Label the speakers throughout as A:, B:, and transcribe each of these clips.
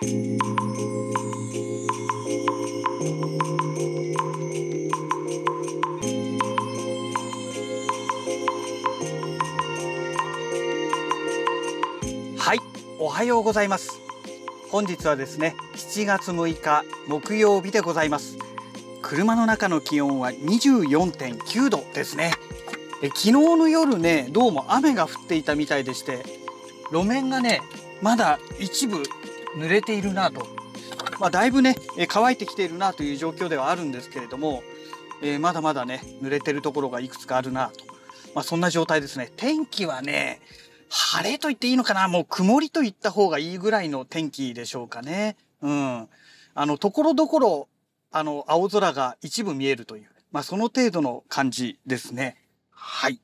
A: はいおはようございます。本日はですね7月6日木曜日でございます。車の中の気温は24.9度ですね。え昨日の夜ねどうも雨が降っていたみたいでして路面がねまだ一部濡れているなとまあ、だいぶねえ乾いてきているなという状況ではあるんですけれども、えーまだまだね濡れてるところがいくつかあるなと、まあ、そんな状態ですね天気はね晴れと言っていいのかなもう曇りと言った方がいいぐらいの天気でしょうかね。うん。あの、ところどころ、あの、青空が一部見えるという、まあ、その程度の感じですね。はい。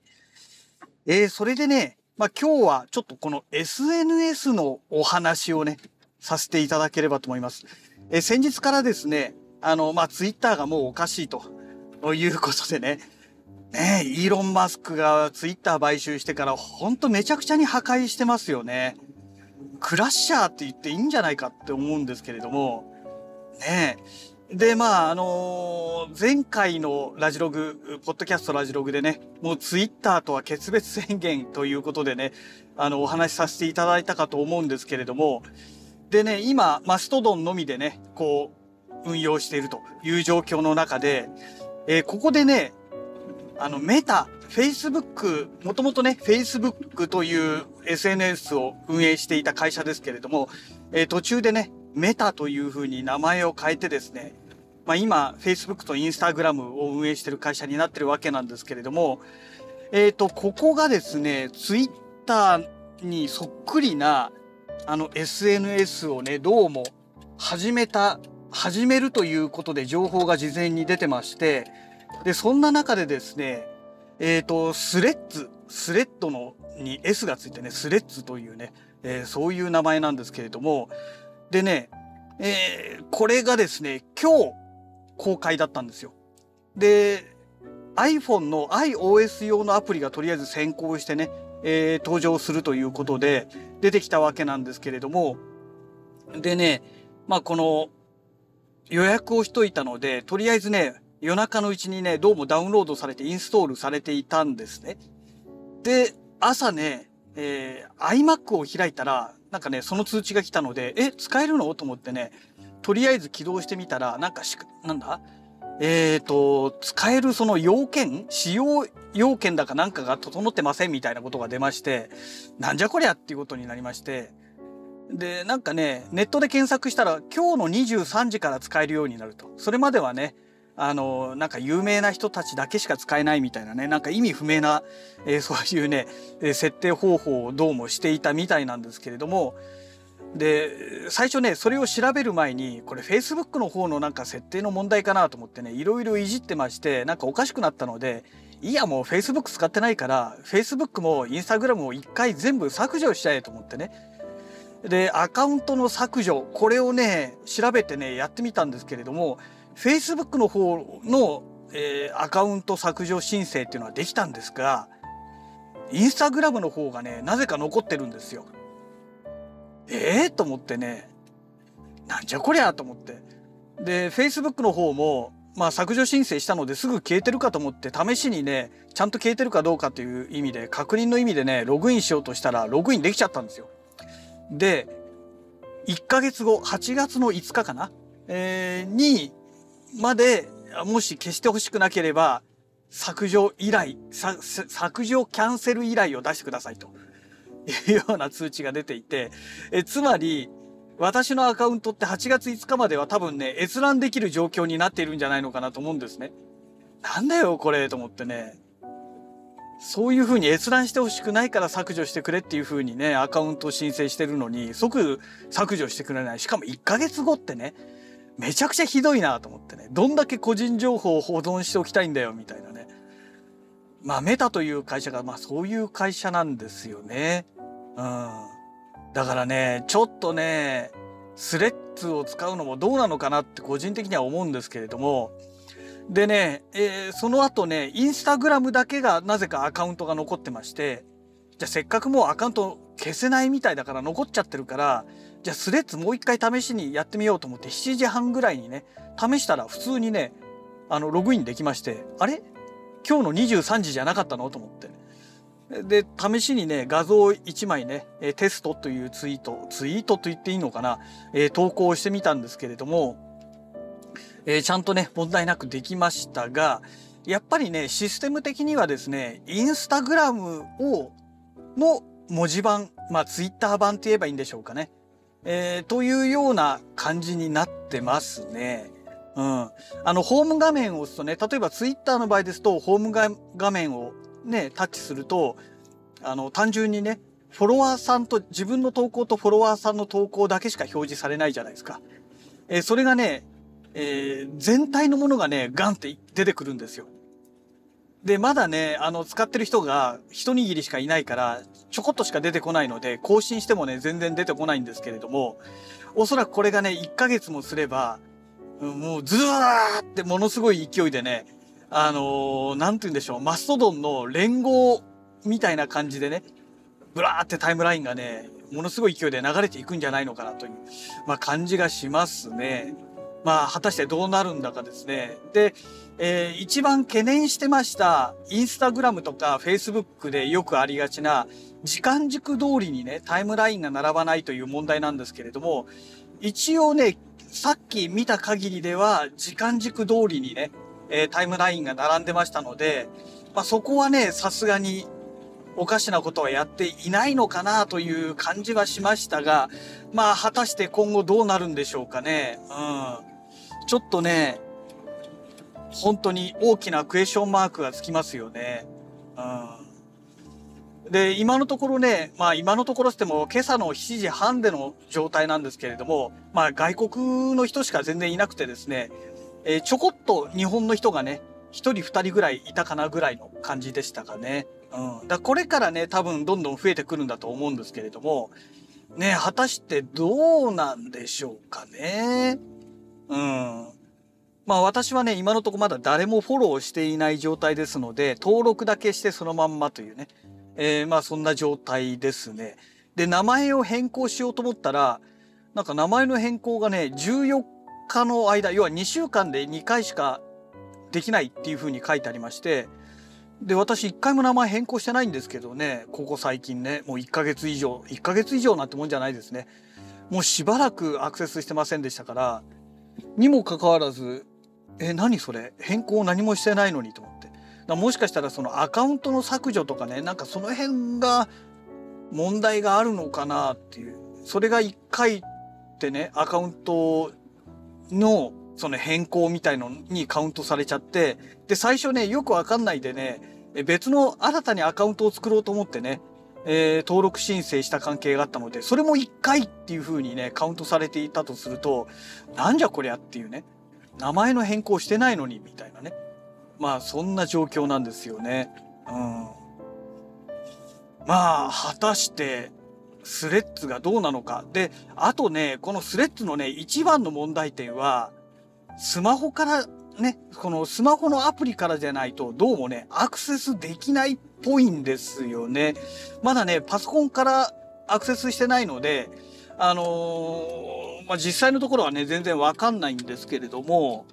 A: えー、それでね、まあ、今日はちょっとこの SNS のお話をね、させていただければと思います。え先日からですね、あの、まあ、ツイッターがもうおかしいということでね、ね、イーロン・マスクがツイッター買収してからほんとめちゃくちゃに破壊してますよね。クラッシャーって言っていいんじゃないかって思うんですけれども、ねえ。で、まあ、あのー前回のラジログ、ポッドキャストラジログでね、もうツイッターとは決別宣言ということでね、あの、お話しさせていただいたかと思うんですけれども、でね、今、マストドンのみでね、こう、運用しているという状況の中で、えーここでね、あの、メタ、Facebook、もともとね、Facebook という SNS を運営していた会社ですけれども、えー途中でね、メタというふうに名前を変えてですね、まあ今、Facebook と Instagram を運営している会社になってるわけなんですけれども、えっ、と、ここがですね、Twitter にそっくりな、あの SNS をね、どうも始めた、始めるということで情報が事前に出てまして、で、そんな中でですね、えっ、と、スレッズ、スレッドのに S がついてね、スレッズというね、えーそういう名前なんですけれども、でね、えーこれがですね、今日公開だったんですよ。で、iPhone の iOS 用のアプリがとりあえず先行してね、えー登場するということで出てきたわけなんですけれども、でね、まあこの予約をしといたので、とりあえずね、夜中のうちにね、どうもダウンロードされてインストールされていたんですね。で、朝ね、えー iMac を開いたら、なんかね、その通知が来たので、え、使えるの？と思ってね、とりあえず起動してみたら、なんかし、なんだ？えーと、使えるその要件使用要件だかなんかが整ってませんみたいなことが出まして、なんじゃこりゃっていうことになりまして、で、なんかね、ネットで検索したら今日の23時から使えるようになると。それまではね、あの、なんか有名な人たちだけしか使えないみたいなね、なんか意味不明な、えーそういうね、設定方法をどうもしていたみたいなんですけれども、で、最初ね、それを調べる前に、これ Facebook の方のなんか設定の問題かなと思ってね、いろいろいじってまして、なんかおかしくなったので、いやもう Facebook 使ってないから、Facebook も Instagram を一回全部削除しちゃえと思ってね。で、アカウントの削除、これをね、調べてね、やってみたんですけれども、Facebook の方の、えーアカウント削除申請っていうのはできたんですが、Instagram の方がね、なぜか残ってるんですよ。ええと思ってね、なんじゃこりゃと思って。で、Facebook の方も、まあ削除申請したのですぐ消えてるかと思って試しにね、ちゃんと消えてるかどうかという意味で、確認の意味でね、ログインしようとしたらログインできちゃったんですよ。で、1ヶ月後、8月の5日かな？えーに、まで、もし消してほしくなければ、削除依頼、削除キャンセル依頼を出してくださいとい うような通知が出ていて、えつまり、私のアカウントって8月5日までは多分ね、閲覧できる状況になっているんじゃないのかなと思うんですね。なんだよ、これ、と思ってね。そういう風に閲覧してほしくないから削除してくれっていう風にね、アカウント申請してるのに、即削除してくれない。しかも1ヶ月後ってね、めちゃくちゃひどいなと思ってね。どんだけ個人情報を保存しておきたいんだよ、みたいなね。まあ、メタという会社が、まあ、そういう会社なんですよね。うん。だからね、ちょっとね、スレッズを使うのもどうなのかなって個人的には思うんですけれども、でね、えーその後ね、インスタグラムだけがなぜかアカウントが残ってまして、じゃあせっかくもうアカウント消せないみたいだから残っちゃってるから、じゃあスレッズもう一回試しにやってみようと思って7時半ぐらいにね試したら普通にねあのログインできまして。あれ？今日の23時じゃなかったの？と思って。で試しにね画像1枚ねテストというツイートツイートと言っていいのかな、えー、投稿してみたんですけれども、えー、ちゃんとね問題なくできましたがやっぱりねシステム的にはですねインスタグラムをの文字盤まあツイッター版って言えばいいんでしょうかね、えー、というような感じになってますね。うん。あの、ホーム画面を押すとね、例えばツイッターの場合ですと、ホーム画面をね、タッチすると、あの、単純にね、フォロワーさんと、自分の投稿とフォロワーさんの投稿だけしか表示されないじゃないですか。えー、それがね、えー、全体のものがね、ガンって出てくるんですよ。で、まだね、あの、使ってる人が一握りしかいないから、ちょこっとしか出てこないので、更新してもね、全然出てこないんですけれども、おそらくこれがね、1ヶ月もすれば、もうずーってものすごい勢いでね、あのー、て言うんでしょう、マストドンの連合みたいな感じでね、ブラーってタイムラインがね、ものすごい勢いで流れていくんじゃないのかなという、まあ、感じがしますね。まあ、果たしてどうなるんだかですね。で、えー、一番懸念してました、インスタグラムとかフェイスブックでよくありがちな、時間軸通りにね、タイムラインが並ばないという問題なんですけれども、一応ね、さっき見た限りでは、時間軸通りにね、えー、タイムラインが並んでましたので、まあ、そこはね、さすがにおかしなことはやっていないのかなという感じはしましたが、まあ、果たして今後どうなるんでしょうかね。うん。ちょっとね、本当に大きなクエスチョンマークがつきますよね。うん。で、今のところね、まあ今のところしても今朝の7時半での状態なんですけれども、まあ外国の人しか全然いなくてですね、えー、ちょこっと日本の人がね、一人二人ぐらいいたかなぐらいの感じでしたかね。うん。だこれからね、多分どんどん増えてくるんだと思うんですけれども、ね、果たしてどうなんでしょうかね。うん。まあ私はね、今のところまだ誰もフォローしていない状態ですので、登録だけしてそのまんまというね、えー、まあそんな状態ですね。で、名前を変更しようと思ったら、なんか名前の変更がね、14日の間、要は2週間で2回しかできないっていう風に書いてありまして、で、私1回も名前変更してないんですけどね、ここ最近ね、もう1ヶ月以上、1ヶ月以上なんてもんじゃないですね。もうしばらくアクセスしてませんでしたから、にもかかわらず、え、何それ？変更何もしてないのにと思ってだ。もしかしたらそのアカウントの削除とかね、なんかその辺が問題があるのかなっていう。それが1回ってね、アカウントのその変更みたいのにカウントされちゃって、で、最初ね、よくわかんないでね、別の新たにアカウントを作ろうと思ってね、えー、登録申請した関係があったので、それも1回っていう風にね、カウントされていたとすると、なんじゃこりゃっていうね、名前の変更してないのに、みたいなね。まあ、そんな状況なんですよね。うん。まあ、果たして、スレッズがどうなのか。で、あとね、このスレッズのね、一番の問題点は、スマホからね、このスマホのアプリからじゃないと、どうもね、アクセスできないっぽいんですよね。まだね、パソコンからアクセスしてないので、あのー、まあ、実際のところはね、全然わかんないんですけれども、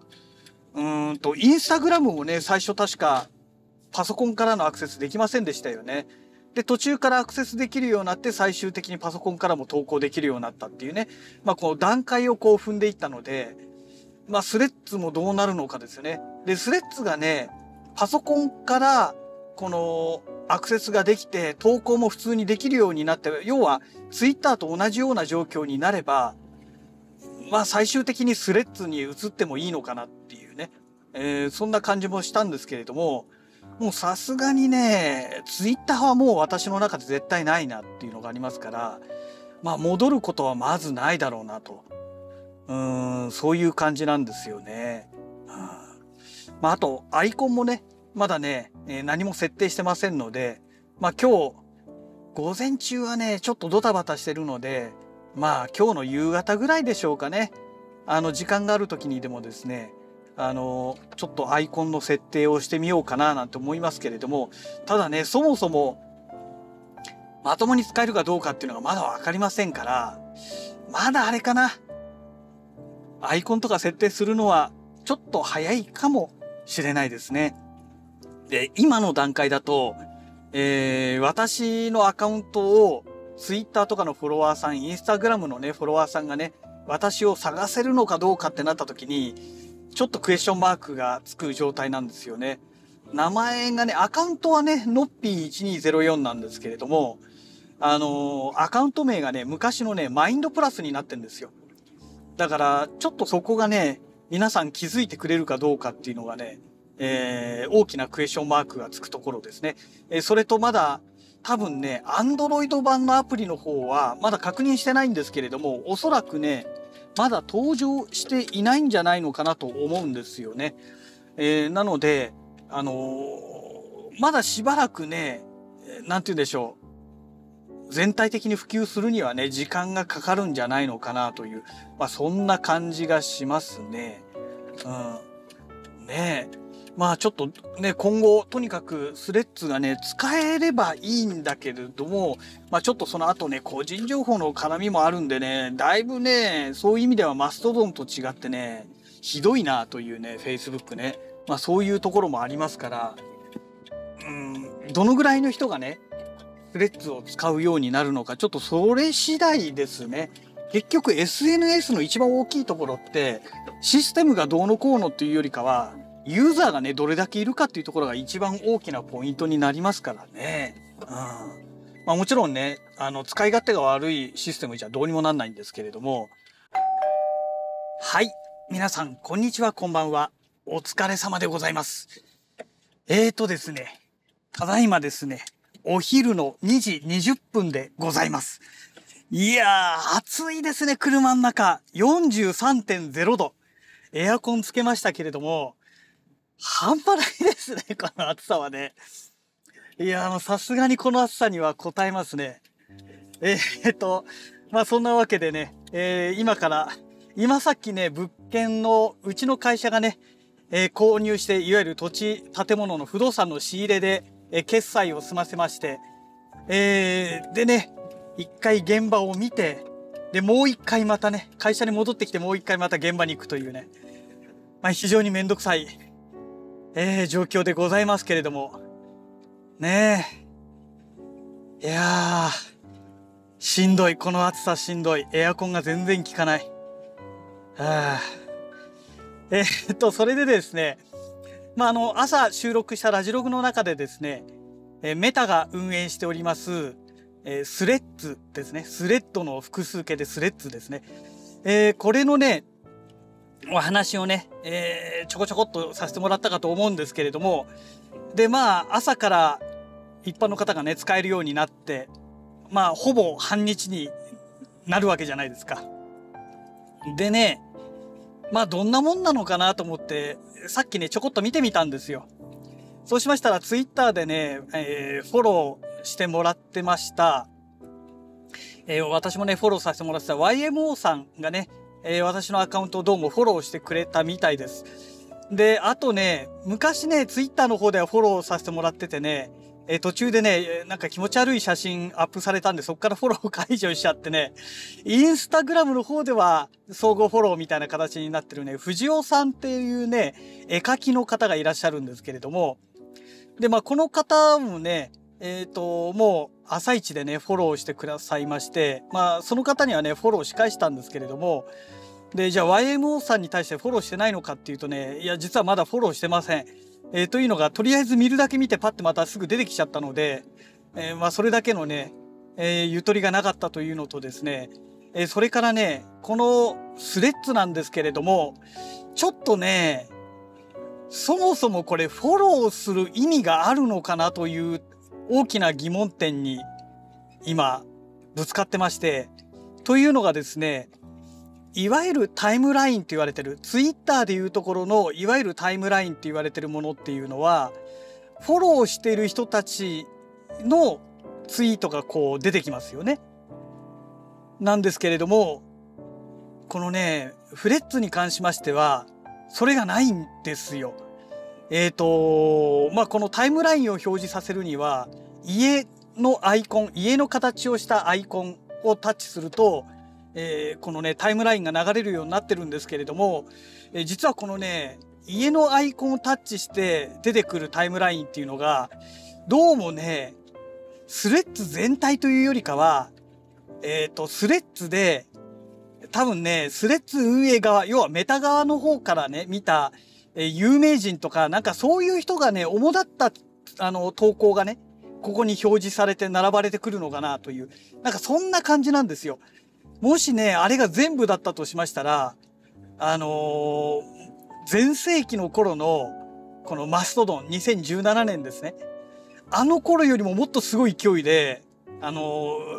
A: うんと、インスタグラムもね、最初確かパソコンからのアクセスできませんでしたよね。で、途中からアクセスできるようになって、最終的にパソコンからも投稿できるようになったっていうね。まあ、この段階をこう踏んでいったので、まあ、スレッズもどうなるのかですよね。で、スレッズがね、パソコンからこのアクセスができて投稿も普通にできるようになって、要はツイッターと同じような状況になれば、まあ最終的にスレッズに移ってもいいのかなっていうね、えー、そんな感じもしたんですけれども、もうさすがにね、ツイッターはもう私の中で絶対ないなっていうのがありますから、まあ戻ることはまずないだろうなと。うーん、そういう感じなんですよね。まああと、アイコンもね、まだね、え、何も設定してませんので、まあ今日、午前中はね、ちょっとドタバタしてるので、まあ今日の夕方ぐらいでしょうかね。あの時間がある時にでもですね、あの、ちょっとアイコンの設定をしてみようかななんて思いますけれども、ただね、そもそも、まともに使えるかどうかっていうのがまだわかりませんから、まだあれかな。アイコンとか設定するのはちょっと早いかもしれないですね。で、今の段階だと、えー、私のアカウントをツイッターとかのフォロワーさん、インスタグラムのね、フォロワーさんがね、私を探せるのかどうかってなった時に、ちょっとクエスチョンマークがつく状態なんですよね。名前がね、アカウントはね、のっぴー1204なんですけれども、あのー、アカウント名がね、昔のね、マインドプラスになってんですよ。だから、ちょっとそこがね、皆さん気づいてくれるかどうかっていうのがね、えー、大きなクエスチョンマークがつくところですね。えー、それとまだ、多分ね、アンドロイド版のアプリの方は、まだ確認してないんですけれども、おそらくね、まだ登場していないんじゃないのかなと思うんですよね。えー、なので、あのー、まだしばらくね、なんて言うんでしょう。全体的に普及するにはね、時間がかかるんじゃないのかなという、まあそんな感じがしますね。うん。ねえ。まあちょっとね、今後、とにかくスレッズがね、使えればいいんだけれども、まあちょっとその後ね、個人情報の絡みもあるんでね、だいぶね、そういう意味ではマストドンと違ってね、ひどいなというね、Facebook ね。まあそういうところもありますから、うん、どのぐらいの人がね、スレッズを使うようになるのか、ちょっとそれ次第ですね。結局 SNS の一番大きいところって、システムがどうのこうのっていうよりかは、ユーザーがね、どれだけいるかっていうところが一番大きなポイントになりますからね。うん。まあもちろんね、あの、使い勝手が悪いシステムじゃどうにもなんないんですけれども。はい。皆さん、こんにちは、こんばんは。お疲れ様でございます。えーとですね、ただいまですね、お昼の2時20分でございます。いやー、暑いですね、車の中。43.0度。エアコンつけましたけれども、半端ないですね、この暑さはね。いや、あの、さすがにこの暑さには応えますね。えー、っと、まあそんなわけでね、えー、今から、今さっきね、物件の、うちの会社がね、えー、購入して、いわゆる土地、建物の不動産の仕入れで、えー、決済を済ませまして、えー、でね、一回現場を見て、で、もう一回またね、会社に戻ってきてもう一回また現場に行くというね、まあ非常にめんどくさいえー、状況でございますけれども。ねえ。いやー、しんどい。この暑さしんどい。エアコンが全然効かない。はあ、えー、っと、それでですね、まあ、あの、朝収録したラジログの中でですね、えー、メタが運営しております、えー、スレッズですね。スレッドの複数形でスレッズですね。えー、これのね、お話をね、えー、ちょこちょこっとさせてもらったかと思うんですけれども、で、まあ、朝から一般の方がね、使えるようになって、まあ、ほぼ半日になるわけじゃないですか。でね、まあ、どんなもんなのかなと思って、さっきね、ちょこっと見てみたんですよ。そうしましたら、ツイッターでね、えー、フォローしてもらってました。えー、私もね、フォローさせてもらってた YMO さんがね、えー、私のアカウントをどうもフォローしてくれたみたいです。で、あとね、昔ね、ツイッターの方ではフォローさせてもらっててね、えー、途中でね、なんか気持ち悪い写真アップされたんで、そっから フォロー解除しちゃってね、インスタグラムの方では総合フォローみたいな形になってるね、藤尾さんっていうね、絵描きの方がいらっしゃるんですけれども、で、まあ、この方もね、えっ、ー、と、もう朝一でね、フォローしてくださいまして、まあ、その方にはね、フォローし返したんですけれども、で、じゃあ YMO さんに対してフォローしてないのかっていうとね、いや、実はまだフォローしてません。えー、というのが、とりあえず見るだけ見てパッてまたすぐ出てきちゃったので、えー、まあ、それだけのね、えー、ゆとりがなかったというのとですね、えそれからね、このスレッズなんですけれども、ちょっとね、そもそもこれフォローする意味があるのかなという大きな疑問点に今ぶつかってまして、というのがですね、いわゆるタイムラインって言われてる、ツイッターでいうところのいわゆるタイムラインって言われてるものっていうのは、フォローしている人たちのツイートがこう出てきますよね。なんですけれども、このね、フレッツに関しましては、それがないんですよ。えっ、ー、と、まあ、このタイムラインを表示させるには、家のアイコン、家の形をしたアイコンをタッチすると、えー、このね、タイムラインが流れるようになってるんですけれども、え、実はこのね、家のアイコンをタッチして出てくるタイムラインっていうのが、どうもね、スレッズ全体というよりかは、えっ、ー、と、スレッズで、多分ね、スレッズ運営側、要はメタ側の方からね、見た、えー、有名人とか、なんかそういう人がね、主だった、あの、投稿がね、ここに表示されて並ばれてくるのかなという、なんかそんな感じなんですよ。もしね、あれが全部だったとしましたら、あのー、前世紀の頃の、このマストドン、2017年ですね。あの頃よりももっとすごい勢いで、あの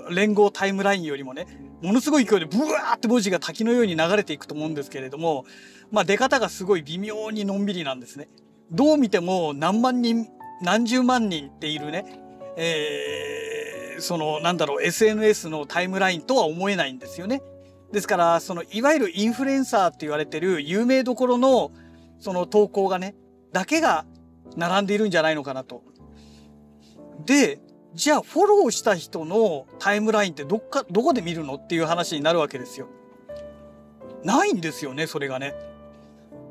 A: ー、連合タイムラインよりもね、ものすごい勢いでブワーって文字が滝のように流れていくと思うんですけれども、まあ出方がすごい微妙にのんびりなんですね。どう見ても何万人、何十万人っているね、えー、そのなんだろう SNS のタイムラインとは思えないんですよね。ですからそのいわゆるインフルエンサーって言われてる有名どころのその投稿がねだけが並んでいるんじゃないのかなと。でじゃあフォローした人のタイムラインってどっかどこで見るのっていう話になるわけですよ。ないんですよねそれがね。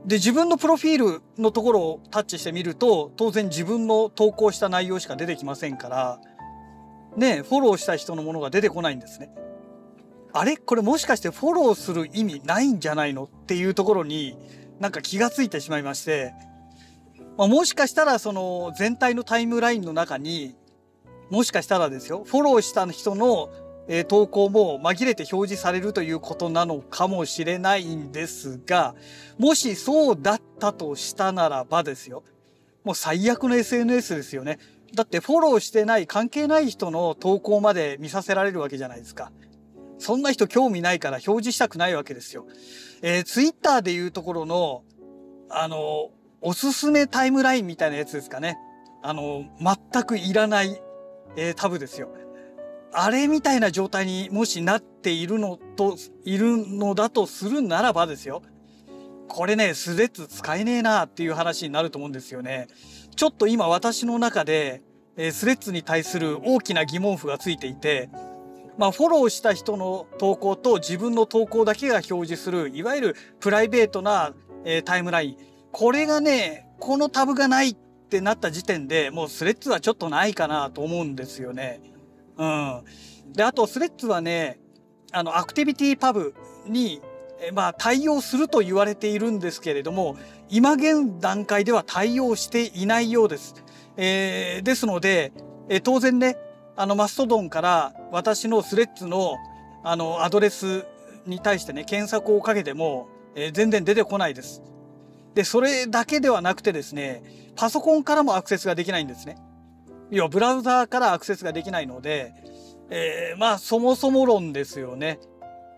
A: で自分のプロフィールのところをタッチしてみると当然自分の投稿した内容しか出てきませんからねフォローした人のものが出てこないんですね。あれ？これもしかしてフォローする意味ないんじゃないのっていうところになんか気がついてしまいまして、まあ、もしかしたらその全体のタイムラインの中にもしかしたらですよフォローした人のえ投稿も紛れて表示されるということなのかもしれないんですが、もしそうだったとしたならばですよ。もう最悪の SNS ですよね。だってフォローしてない関係ない人の投稿まで見させられるわけじゃないですか。そんな人興味ないから表示したくないわけですよ。えー、ツイッターでいうところの、あの、おすすめタイムラインみたいなやつですかね。あの、全くいらない、えー、タブですよ。あれみたいな状態にもしなっているのと、いるのだとするならばですよ。これね、スレッズ使えねえなっていう話になると思うんですよね。ちょっと今私の中で、えー、スレッズに対する大きな疑問符がついていて、まあ、フォローした人の投稿と自分の投稿だけが表示する、いわゆるプライベートな、えー、タイムライン。これがね、このタブがないっってなった時点でもうスレッズはちょっとないかなと思うんですよね。うん。で、あと、スレッズはね、あの、アクティビティパブに、まあ、対応すると言われているんですけれども、今現段階では対応していないようです。えー、ですので、えー、当然ね、あの、マストドンから私のスレッズの、あの、アドレスに対してね、検索をかけても、えー、全然出てこないです。で、それだけではなくてですね、パソコンからもアクセスができないんですね。要はブラウザーからアクセスができないので、えー、まあそもそも論ですよね。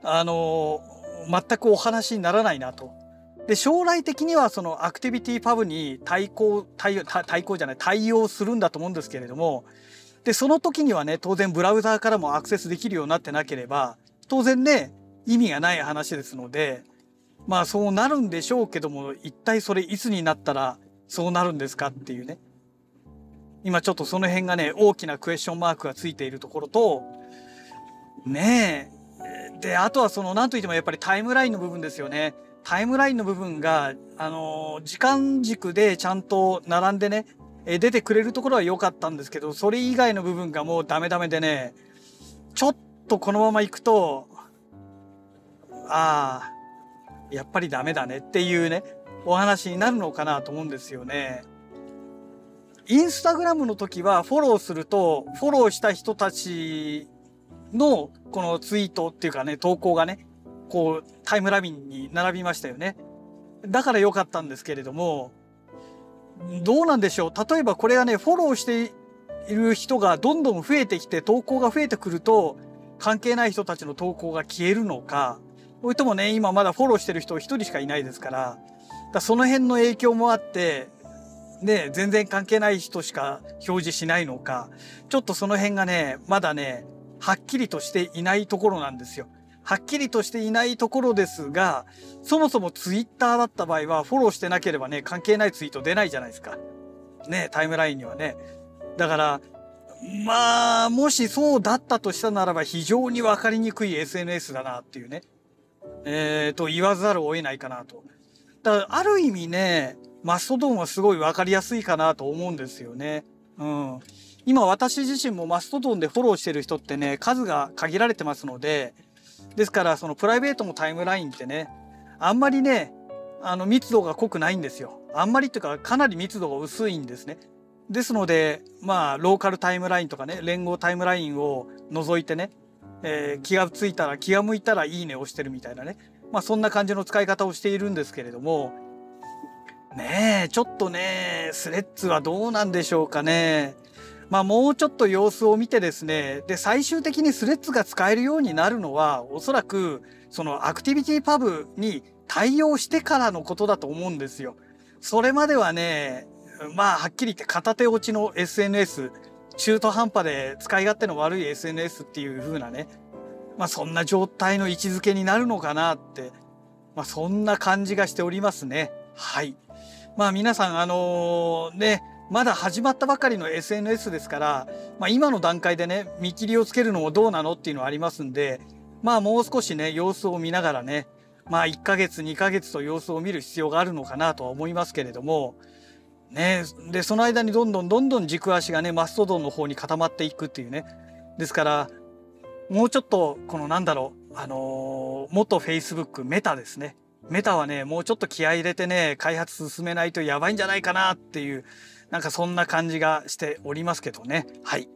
A: あのー、全くお話にならないなと。で将来的にはそのアクティビティパブに対抗対対抗じゃない対応するんだと思うんですけれどもでその時にはね当然ブラウザーからもアクセスできるようになってなければ当然ね意味がない話ですのでまあそうなるんでしょうけども一体それいつになったらそうなるんですかっていうね今ちょっとその辺がね、大きなクエスチョンマークがついているところと、ねえ、で、あとはその、なんといってもやっぱりタイムラインの部分ですよね。タイムラインの部分が、あの、時間軸でちゃんと並んでね、出てくれるところは良かったんですけど、それ以外の部分がもうダメダメでね、ちょっとこのまま行くと、ああ、やっぱりダメだねっていうね、お話になるのかなと思うんですよね。インスタグラムの時はフォローすると、フォローした人たちのこのツイートっていうかね、投稿がね、こうタイムラインに並びましたよね。だから良かったんですけれども、どうなんでしょう。例えばこれがね、フォローしている人がどんどん増えてきて投稿が増えてくると、関係ない人たちの投稿が消えるのか、それともね、今まだフォローしてる人一人しかいないですから、だその辺の影響もあって、ね、全然関係ない人しか表示しないのか、ちょっとその辺がね、まだね、はっきりとしていないところなんですよ。はっきりとしていないところですが、そもそもツイッターだった場合はフォローしてなければね、関係ないツイート出ないじゃないですか。ね、タイムラインにはね。だから、まあ、もしそうだったとしたならば非常にわかりにくい SNS だなっていうね。えー、と言わざるを得ないかなと。だからある意味ね、マストドンはすごいわかりやすいかなと思うんですよね。うん。今私自身もマストドンでフォローしてる人ってね、数が限られてますので、ですからそのプライベートのタイムラインってね、あんまりね、あの密度が濃くないんですよ。あんまりっていうかかなり密度が薄いんですね。ですので、まあ、ローカルタイムラインとかね、連合タイムラインを除いてね、えー、気がついたら、気が向いたらいいねをしてるみたいなね。まあ、そんな感じの使い方をしているんですけれども、ねえ、ちょっとね、スレッズはどうなんでしょうかね。まあ、もうちょっと様子を見てですね、で、最終的にスレッズが使えるようになるのは、おそらく、そのアクティビティパブに対応してからのことだと思うんですよ。それまではね、まあはっきり言って片手落ちの SNS 中途半端で使い勝手の悪い SNS っていう風なねまあそんな状態の位置づけになるのかなってまあそんな感じがしておりますね。はい。まあ皆さんあのー、ねまだ始まったばかりの SNS ですから、まあ、今の段階でね見切りをつけるのもどうなのっていうのはありますんでまあもう少しね様子を見ながらねまあ1ヶ月2ヶ月と様子を見る必要があるのかなとは思いますけれどもね、でその間にどんどんどんどん軸足がねマストドンの方に固まっていくっていうね。ですからもうちょっとこのなんだろうあのー、元 Facebook メタですね。メタはねもうちょっと気合入れてね開発進めないとやばいんじゃないかなっていうなんかそんな感じがしておりますけどね。はい、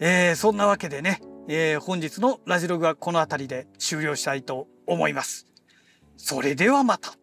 A: えー、そんなわけでね、えー、本日のラジログはこの辺りで終了したいと思います。それではまた。